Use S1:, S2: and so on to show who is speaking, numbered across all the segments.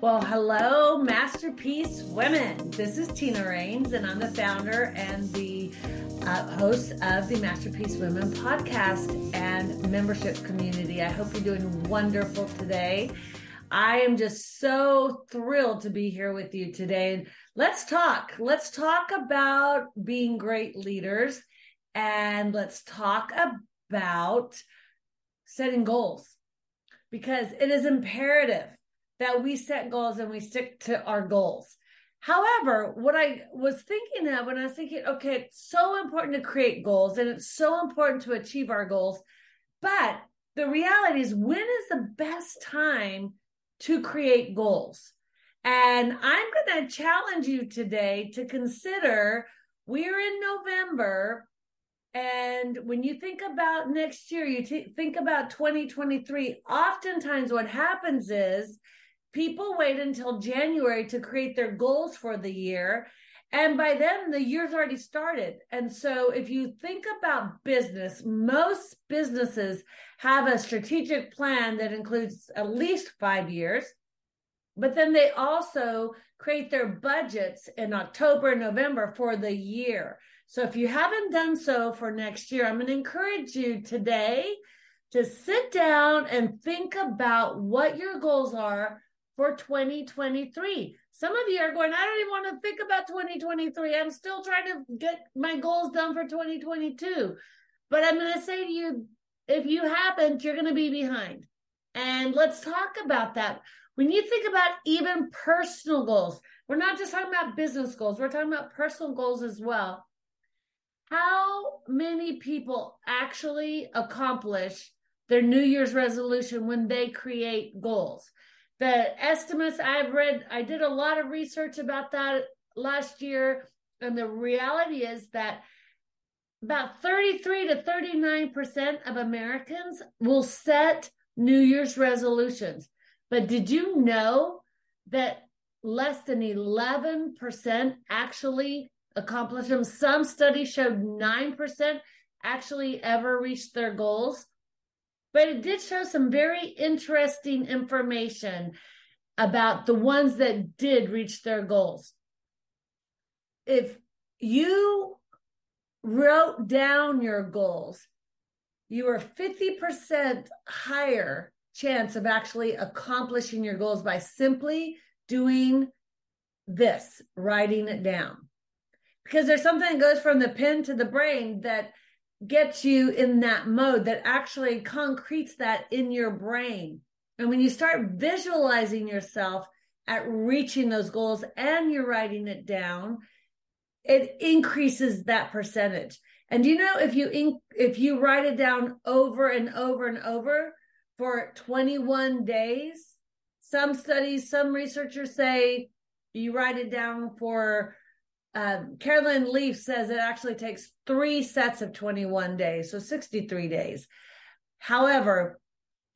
S1: Well, hello, Masterpiece Women. This is Tina Rains, and I'm the founder and the uh, host of the Masterpiece Women podcast and membership community. I hope you're doing wonderful today. I am just so thrilled to be here with you today. And Let's talk. Let's talk about being great leaders and let's talk about setting goals because it is imperative that we set goals and we stick to our goals. However, what I was thinking of when I was thinking, okay, it's so important to create goals and it's so important to achieve our goals. But the reality is, when is the best time to create goals? And I'm going to challenge you today to consider we're in November. And when you think about next year, you t- think about 2023, oftentimes what happens is people wait until January to create their goals for the year. And by then, the year's already started. And so, if you think about business, most businesses have a strategic plan that includes at least five years. But then they also create their budgets in October November for the year. So, if you haven't done so for next year, I'm going to encourage you today to sit down and think about what your goals are for 2023. Some of you are going, I don't even want to think about 2023. I'm still trying to get my goals done for 2022. But I'm going to say to you, if you haven't, you're going to be behind. And let's talk about that. When you think about even personal goals, we're not just talking about business goals, we're talking about personal goals as well. How many people actually accomplish their New Year's resolution when they create goals? The estimates I've read, I did a lot of research about that last year. And the reality is that about 33 to 39% of Americans will set New Year's resolutions. But did you know that less than 11% actually accomplish them? Some studies showed 9% actually ever reached their goals but it did show some very interesting information about the ones that did reach their goals. If you wrote down your goals, you are 50% higher chance of actually accomplishing your goals by simply doing this, writing it down. Because there's something that goes from the pen to the brain that gets you in that mode that actually concretes that in your brain. And when you start visualizing yourself at reaching those goals and you're writing it down, it increases that percentage. And you know if you if you write it down over and over and over for 21 days, some studies, some researchers say you write it down for um, Caroline Leaf says it actually takes three sets of 21 days, so 63 days. However,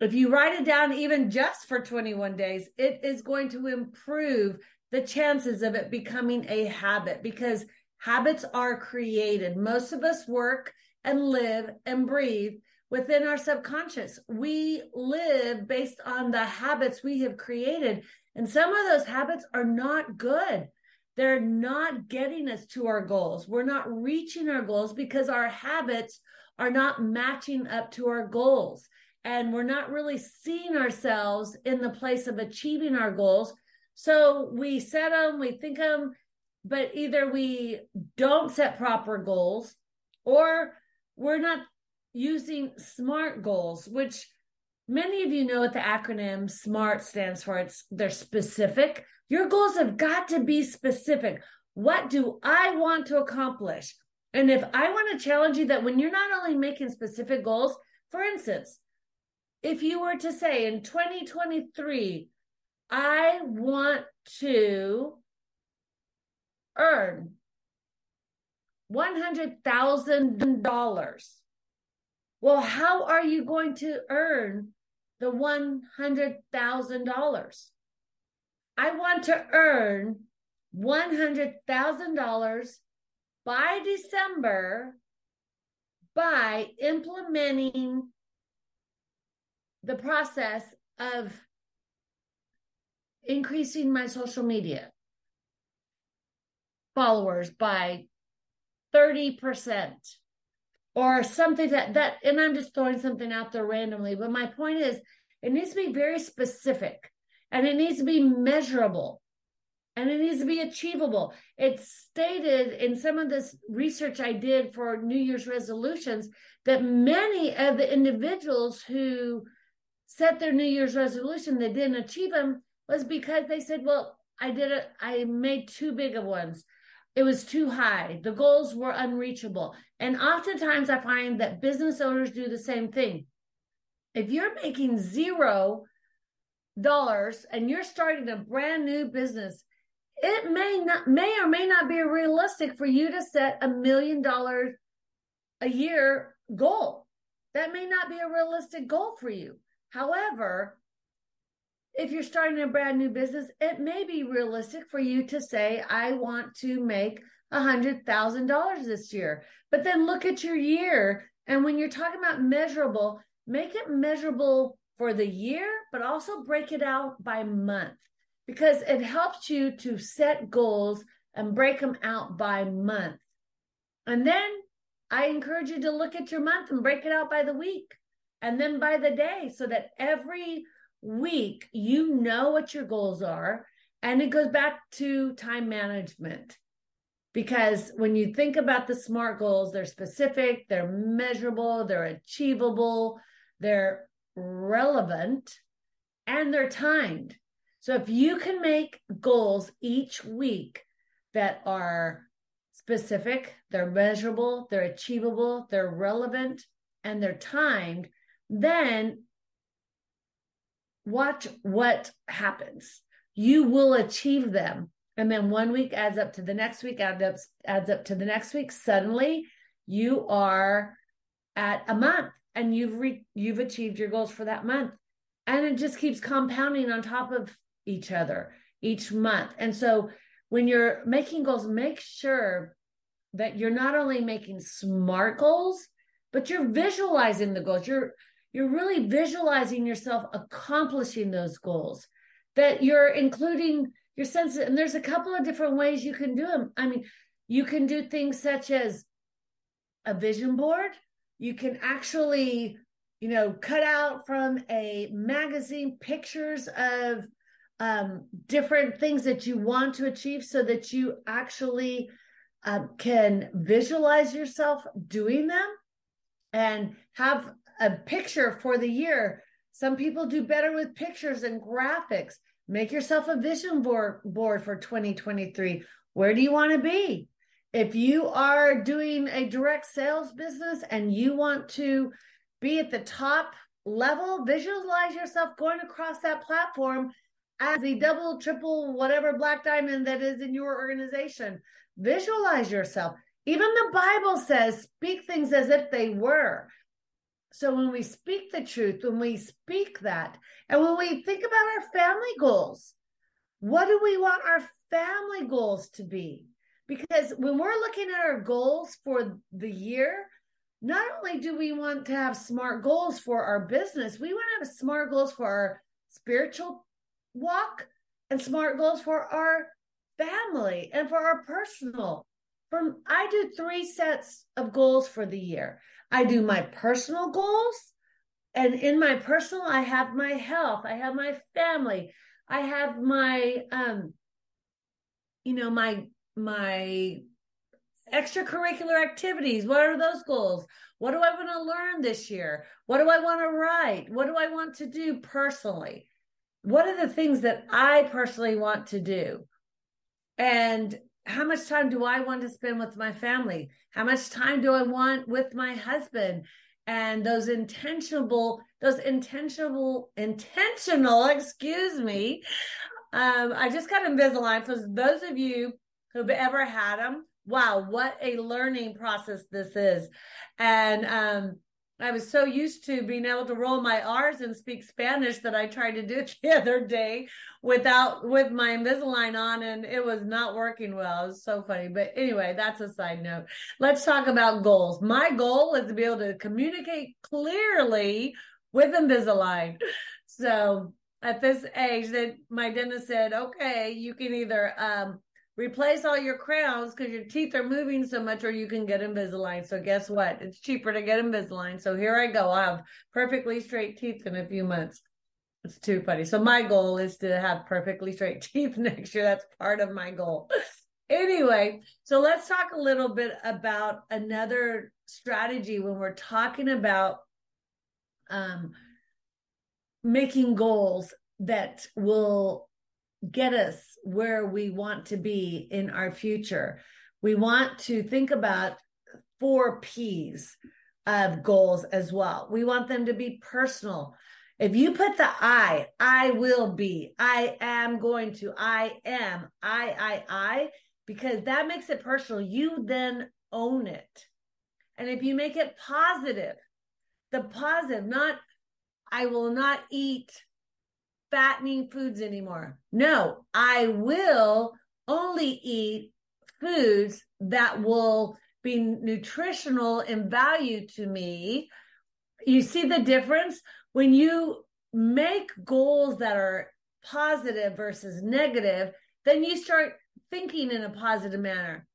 S1: if you write it down even just for 21 days, it is going to improve the chances of it becoming a habit because habits are created. Most of us work and live and breathe within our subconscious. We live based on the habits we have created. And some of those habits are not good they're not getting us to our goals. We're not reaching our goals because our habits are not matching up to our goals. And we're not really seeing ourselves in the place of achieving our goals. So we set them, we think them, but either we don't set proper goals or we're not using SMART goals, which many of you know what the acronym SMART stands for. It's they're specific, your goals have got to be specific. What do I want to accomplish? And if I want to challenge you that when you're not only making specific goals, for instance, if you were to say in 2023, I want to earn $100,000. Well, how are you going to earn the $100,000? I want to earn $100,000 by December by implementing the process of increasing my social media followers by 30% or something that that and I'm just throwing something out there randomly but my point is it needs to be very specific and it needs to be measurable and it needs to be achievable. It's stated in some of this research I did for New Year's resolutions that many of the individuals who set their New Year's resolution that didn't achieve them was because they said, Well, I did it, I made too big of ones. It was too high. The goals were unreachable. And oftentimes I find that business owners do the same thing. If you're making zero dollars and you're starting a brand new business, it may not may or may not be realistic for you to set a million dollars a year goal. That may not be a realistic goal for you. However, if you're starting a brand new business, it may be realistic for you to say, I want to make a hundred thousand dollars this year. But then look at your year. And when you're talking about measurable, make it measurable for the year, but also break it out by month because it helps you to set goals and break them out by month. And then I encourage you to look at your month and break it out by the week and then by the day so that every week you know what your goals are. And it goes back to time management. Because when you think about the SMART goals, they're specific, they're measurable, they're achievable, they're relevant, and they're timed. So if you can make goals each week that are specific, they're measurable, they're achievable, they're relevant, and they're timed, then watch what happens. You will achieve them. And then one week adds up to the next week, adds up, adds up to the next week. Suddenly you are at a month and you've re- you've achieved your goals for that month. And it just keeps compounding on top of each other each month. And so when you're making goals, make sure that you're not only making smart goals, but you're visualizing the goals. You're you're really visualizing yourself accomplishing those goals. That you're including your senses. And there's a couple of different ways you can do them. I mean, you can do things such as a vision board. You can actually, you know, cut out from a magazine pictures of um, different things that you want to achieve so that you actually um, can visualize yourself doing them and have a picture for the year. Some people do better with pictures and graphics. Make yourself a vision board, for 2023. Where do you want to be? If you are doing a direct sales business and you want to be at the top level, visualize yourself going across that platform as the double, triple, whatever black diamond that is in your organization. Visualize yourself. Even the Bible says, speak things as if they were. So when we speak the truth, when we speak that, and when we think about our family goals, what do we want our family goals to be? Because when we're looking at our goals for the year, not only do we want to have smart goals for our business, we want to have smart goals for our spiritual walk and smart goals for our family and for our personal. From I do three sets of goals for the year. I do my personal goals, and in my personal, I have my health, I have my family, I have my um, you know, my my extracurricular activities. What are those goals? What do I want to learn this year? What do I want to write? What do I want to do personally? what are the things that I personally want to do? And how much time do I want to spend with my family? How much time do I want with my husband? And those intentional, those intentional, intentional, excuse me. Um, I just got Invisalign for those of you who've ever had them. Wow, what a learning process this is. And um, I was so used to being able to roll my R's and speak Spanish that I tried to do it the other day without with my Invisalign on, and it was not working well. It was so funny. But anyway, that's a side note. Let's talk about goals. My goal is to be able to communicate clearly with Invisalign. So at this age that my dentist said, okay, you can either um, replace all your crowns because your teeth are moving so much, or you can get Invisalign. So guess what? It's cheaper to get Invisalign. So here I go. I'll have perfectly straight teeth in a few months. It's too funny. So my goal is to have perfectly straight teeth next year. That's part of my goal. anyway, so let's talk a little bit about another strategy when we're talking about um, making goals that will get us where we want to be in our future. We want to think about four P's of goals as well. We want them to be personal. If you put the I, I will be, I am going to, I am, I, I, I, because that makes it personal. You then own it. And if you make it positive, the positive, not I will not eat fattening foods anymore. No, I will only eat foods that will be nutritional in value to me. You see the difference when you make goals that are positive versus negative, then you start thinking in a positive manner.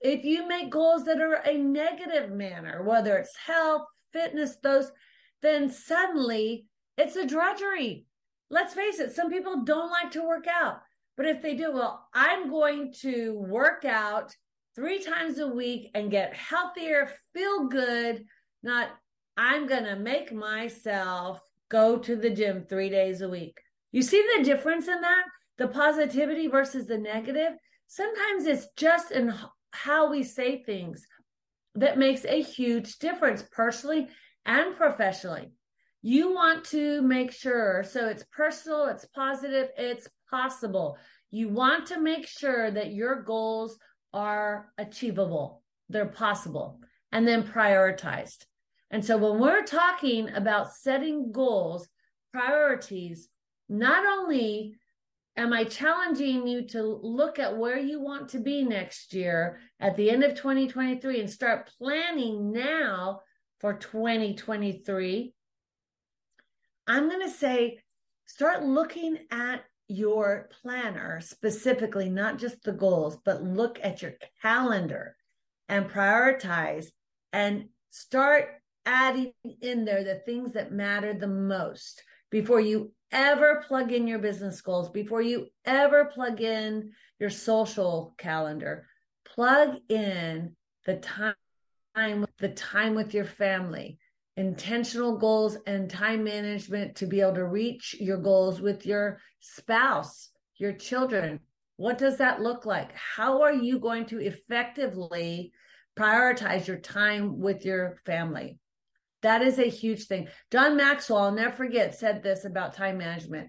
S1: If you make goals that are a negative manner, whether it's health, fitness, those, then suddenly it's a drudgery let's face it, some people don't like to work out. But if they do, well, I'm going to work out three times a week and get healthier, feel good. Not, I'm going to make myself go to the gym three days a week. You see the difference in that? The positivity versus the negative? Sometimes it's just in how we say things that makes a huge difference personally and professionally you want to make sure so it's personal it's positive it's possible. You want to make sure that your goals are achievable they're possible and then prioritized. And so when we're talking about setting goals priorities not only am i challenging you to look at where you want to be next year at the end of 2023 and start planning now for 2023 I'm going to say start looking at your planner specifically, not just the goals, but look at your calendar and prioritize and start adding in there the things that matter the most before you ever plug in your business goals, before you ever plug in your social calendar. Plug in the time, the time with your family, intentional goals and time management to be able to reach your goals with your spouse, your children. What does that look like? How are you going to effectively prioritize your time with your family? That is a huge thing. John Maxwell, I'll never forget, said this about time management.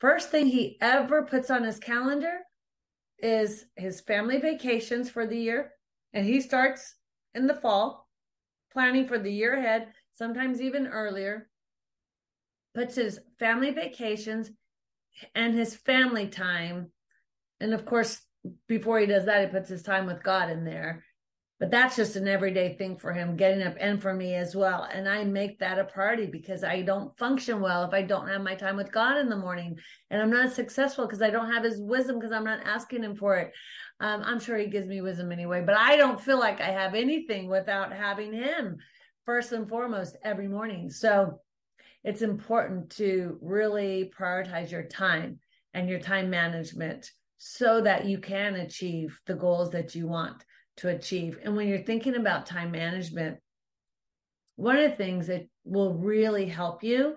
S1: First thing he ever puts on his calendar is his family vacations for the year. And he starts in the fall, planning for the year ahead sometimes even earlier, puts his family vacations and his family time. And of course, before he does that, he puts his time with God in there. But that's just an everyday thing for him, getting up and for me as well. And I make that a priority because I don't function well if I don't have my time with God in the morning. And I'm not successful because I don't have his wisdom because I'm not asking him for it. Um, I'm sure he gives me wisdom anyway, but I don't feel like I have anything without having him first and foremost every morning. So it's important to really prioritize your time and your time management so that you can achieve the goals that you want to achieve. And when you're thinking about time management, one of the things that will really help you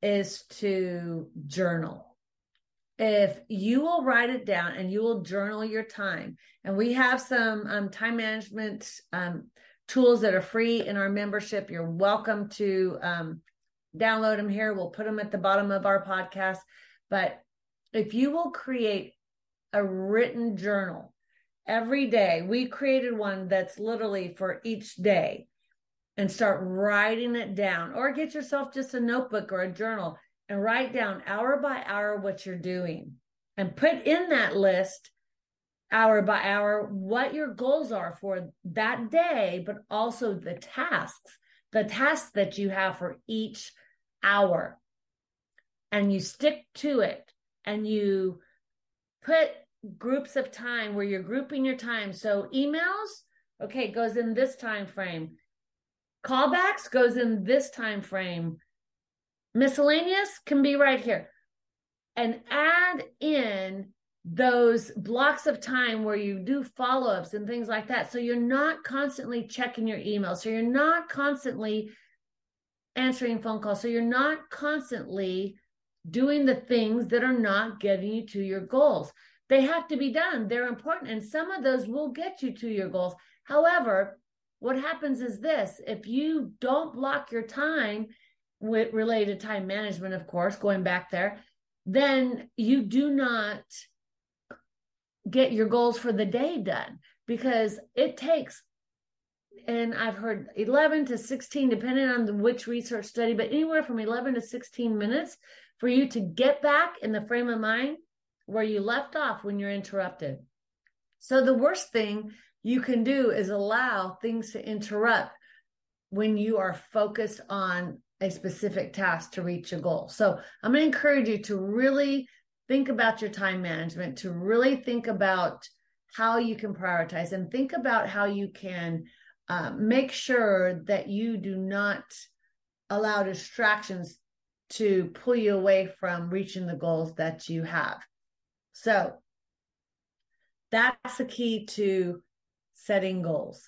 S1: is to journal. If you will write it down and you will journal your time, and we have some um, time management um, tools that are free in our membership. You're welcome to um, download them here. We'll put them at the bottom of our podcast. But if you will create a written journal every day, we created one that's literally for each day and start writing it down or get yourself just a notebook or a journal and write down hour by hour what you're doing and put in that list hour by hour what your goals are for that day, but also the tasks, the tasks that you have for each hour. and you stick to it and you put groups of time where you're grouping your time. So emails, okay, goes in this time frame. Callbacks goes in this time frame. Miscellaneous can be right here. And add in those blocks of time where you do follow-ups and things like that. So you're not constantly checking your email. So you're not constantly answering phone calls. So you're not constantly doing the things that are not getting you to your goals. They have to be done. They're important. And some of those will get you to your goals. However, what happens is this if you don't block your time with related time management, of course, going back there, then you do not get your goals for the day done because it takes and I've heard 11 to 16, depending on which research study, but anywhere from 11 to 16 minutes for you to get back in the frame of mind where you left off when you're interrupted. So the worst thing you can do is allow things to interrupt when you are focused on a specific task to reach a goal. So I'm going to encourage you to really think about your time management, to really think about how you can prioritize and think about how you can uh, make sure that you do not allow distractions to pull you away from reaching the goals that you have. So that's the key to setting goals.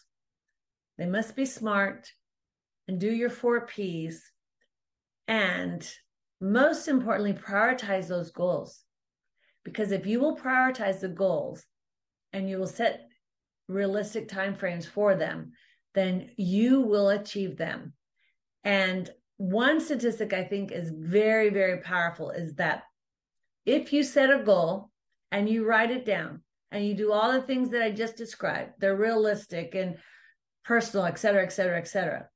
S1: They must be smart and do your four P's. And most importantly, prioritize those goals. Because if you will prioritize the goals and you will set realistic timeframes for them, then you will achieve them. And one statistic I think is very, very powerful is that if you set a goal and you write it down and you do all the things that I just described, they're realistic and personal, et cetera, et cetera, et cetera.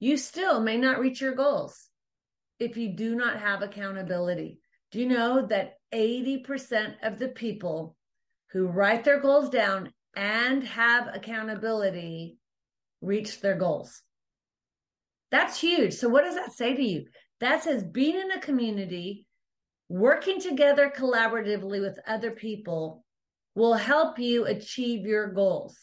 S1: You still may not reach your goals if you do not have accountability. Do you know that 80% of the people who write their goals down and have accountability reach their goals? That's huge. So, what does that say to you? That says being in a community, working together collaboratively with other people will help you achieve your goals.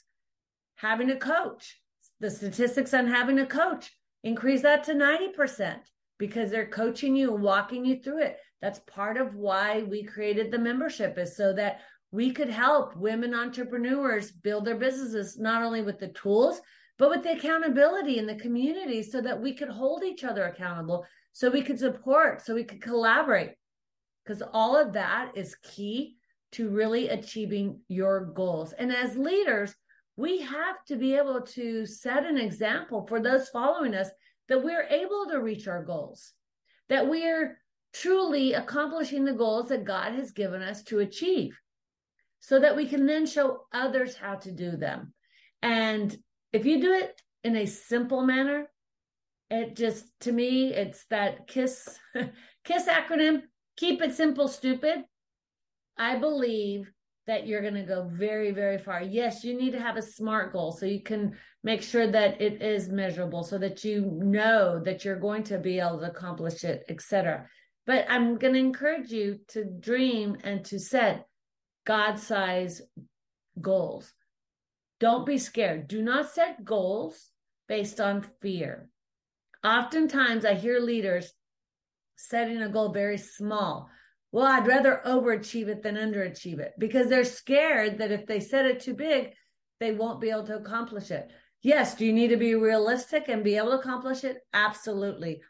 S1: Having a coach, the statistics on having a coach increase that to 90% because they're coaching you and walking you through it. That's part of why we created the membership, is so that we could help women entrepreneurs build their businesses, not only with the tools, but with the accountability in the community so that we could hold each other accountable, so we could support, so we could collaborate. Because all of that is key to really achieving your goals. And as leaders, we have to be able to set an example for those following us that we're able to reach our goals, that we're truly accomplishing the goals that God has given us to achieve, so that we can then show others how to do them. And if you do it in a simple manner, it just to me it's that kiss kiss acronym keep it simple stupid. I believe that you're going to go very very far. Yes you need to have a smart goal so you can make sure that it is measurable so that you know that you're going to be able to accomplish it etc but i'm going to encourage you to dream and to set god size goals don't be scared. Do not set goals based on fear. Oftentimes, I hear leaders setting a goal very small. Well, I'd rather overachieve it than underachieve it because they're scared that if they set it too big, they won't be able to accomplish it. Yes, do you need to be realistic and be able to accomplish it? Absolutely.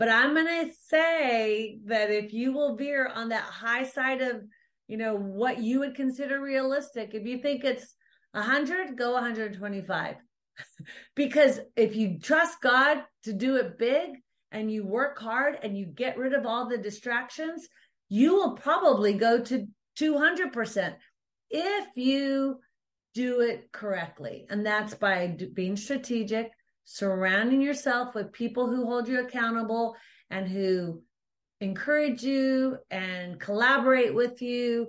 S1: But I'm going to say that if you will veer on that high side of, you know, what you would consider realistic, if you think it's 100, go 125. because if you trust God to do it big and you work hard and you get rid of all the distractions, you will probably go to 200% if you do it correctly. And that's by being strategic, surrounding yourself with people who hold you accountable and who encourage you and collaborate with you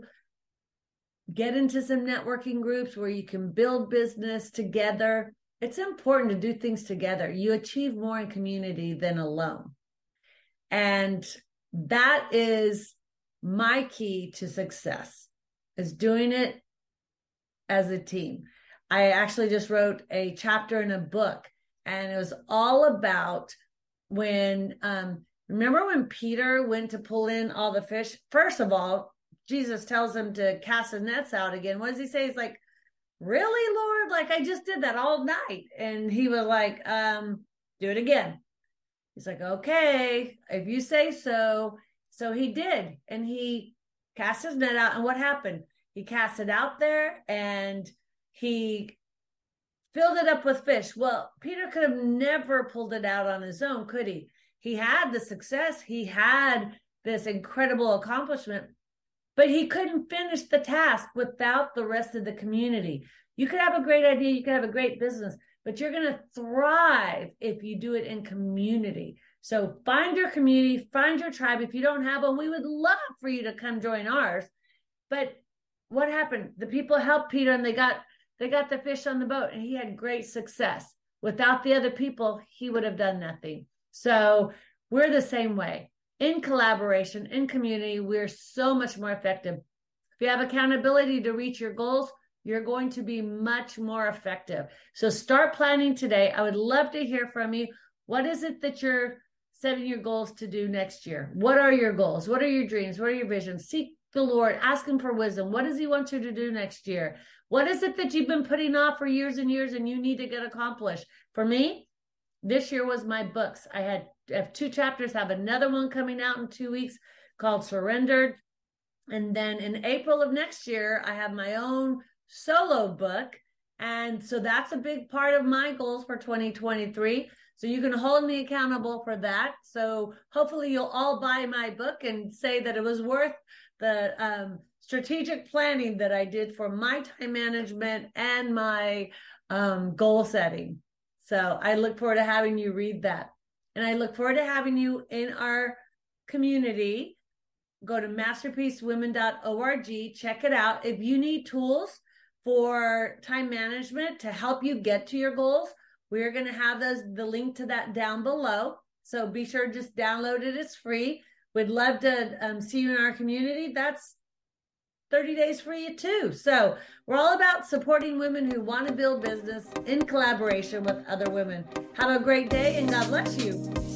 S1: get into some networking groups where you can build business together. It's important to do things together. You achieve more in community than alone. And that is my key to success is doing it as a team. I actually just wrote a chapter in a book and it was all about when um remember when Peter went to pull in all the fish? First of all Jesus tells him to cast his nets out again. What does he say? He's like really lord? Like I just did that all night. And he was like um do it again. He's like okay if you say so. So he did and he cast his net out. And what happened? He cast it out there and he filled it up with fish. Well, Peter could have never pulled it out on his own, could he? He had the success, he had this incredible accomplishment, but he couldn't finish the task without the rest of the community. You could have a great idea, you could have a great business, but you're going to thrive if you do it in community. So find your community, find your tribe. If you don't have one, we would love for you to come join ours. But what happened? The people helped Peter and they got they got the fish on the boat and he had great success. Without the other people, he would have done nothing. So we're the same way. In collaboration, in community, we're so much more effective. If you have accountability to reach your goals, you're going to be much more effective. So start planning today. I would love to hear from you. What is it that you're setting your goals to do next year? What are your goals? What are your dreams? What are your visions? Seek the Lord, ask Him for wisdom. What does He want you to do next year? What is it that you've been putting off for years and years and you need to get accomplished? For me, this year was my books. I had have two chapters, have another one coming out in two weeks called Surrendered. And then in April of next year, I have my own solo book. And so that's a big part of my goals for 2023. So you can hold me accountable for that. So hopefully you'll all buy my book and say that it was worth the um, strategic planning that I did for my time management and my um, goal setting. So I look forward to having you read that. And I look forward to having you in our community. Go to masterpiecewomen.org, check it out. If you need tools for time management to help you get to your goals, we're going to have those the link to that down below. So be sure just download it. It's free. We'd love to um, see you in our community. That's 30 days for you too. So we're all about supporting women who want to build business in collaboration with other women. Have a great day and God bless you.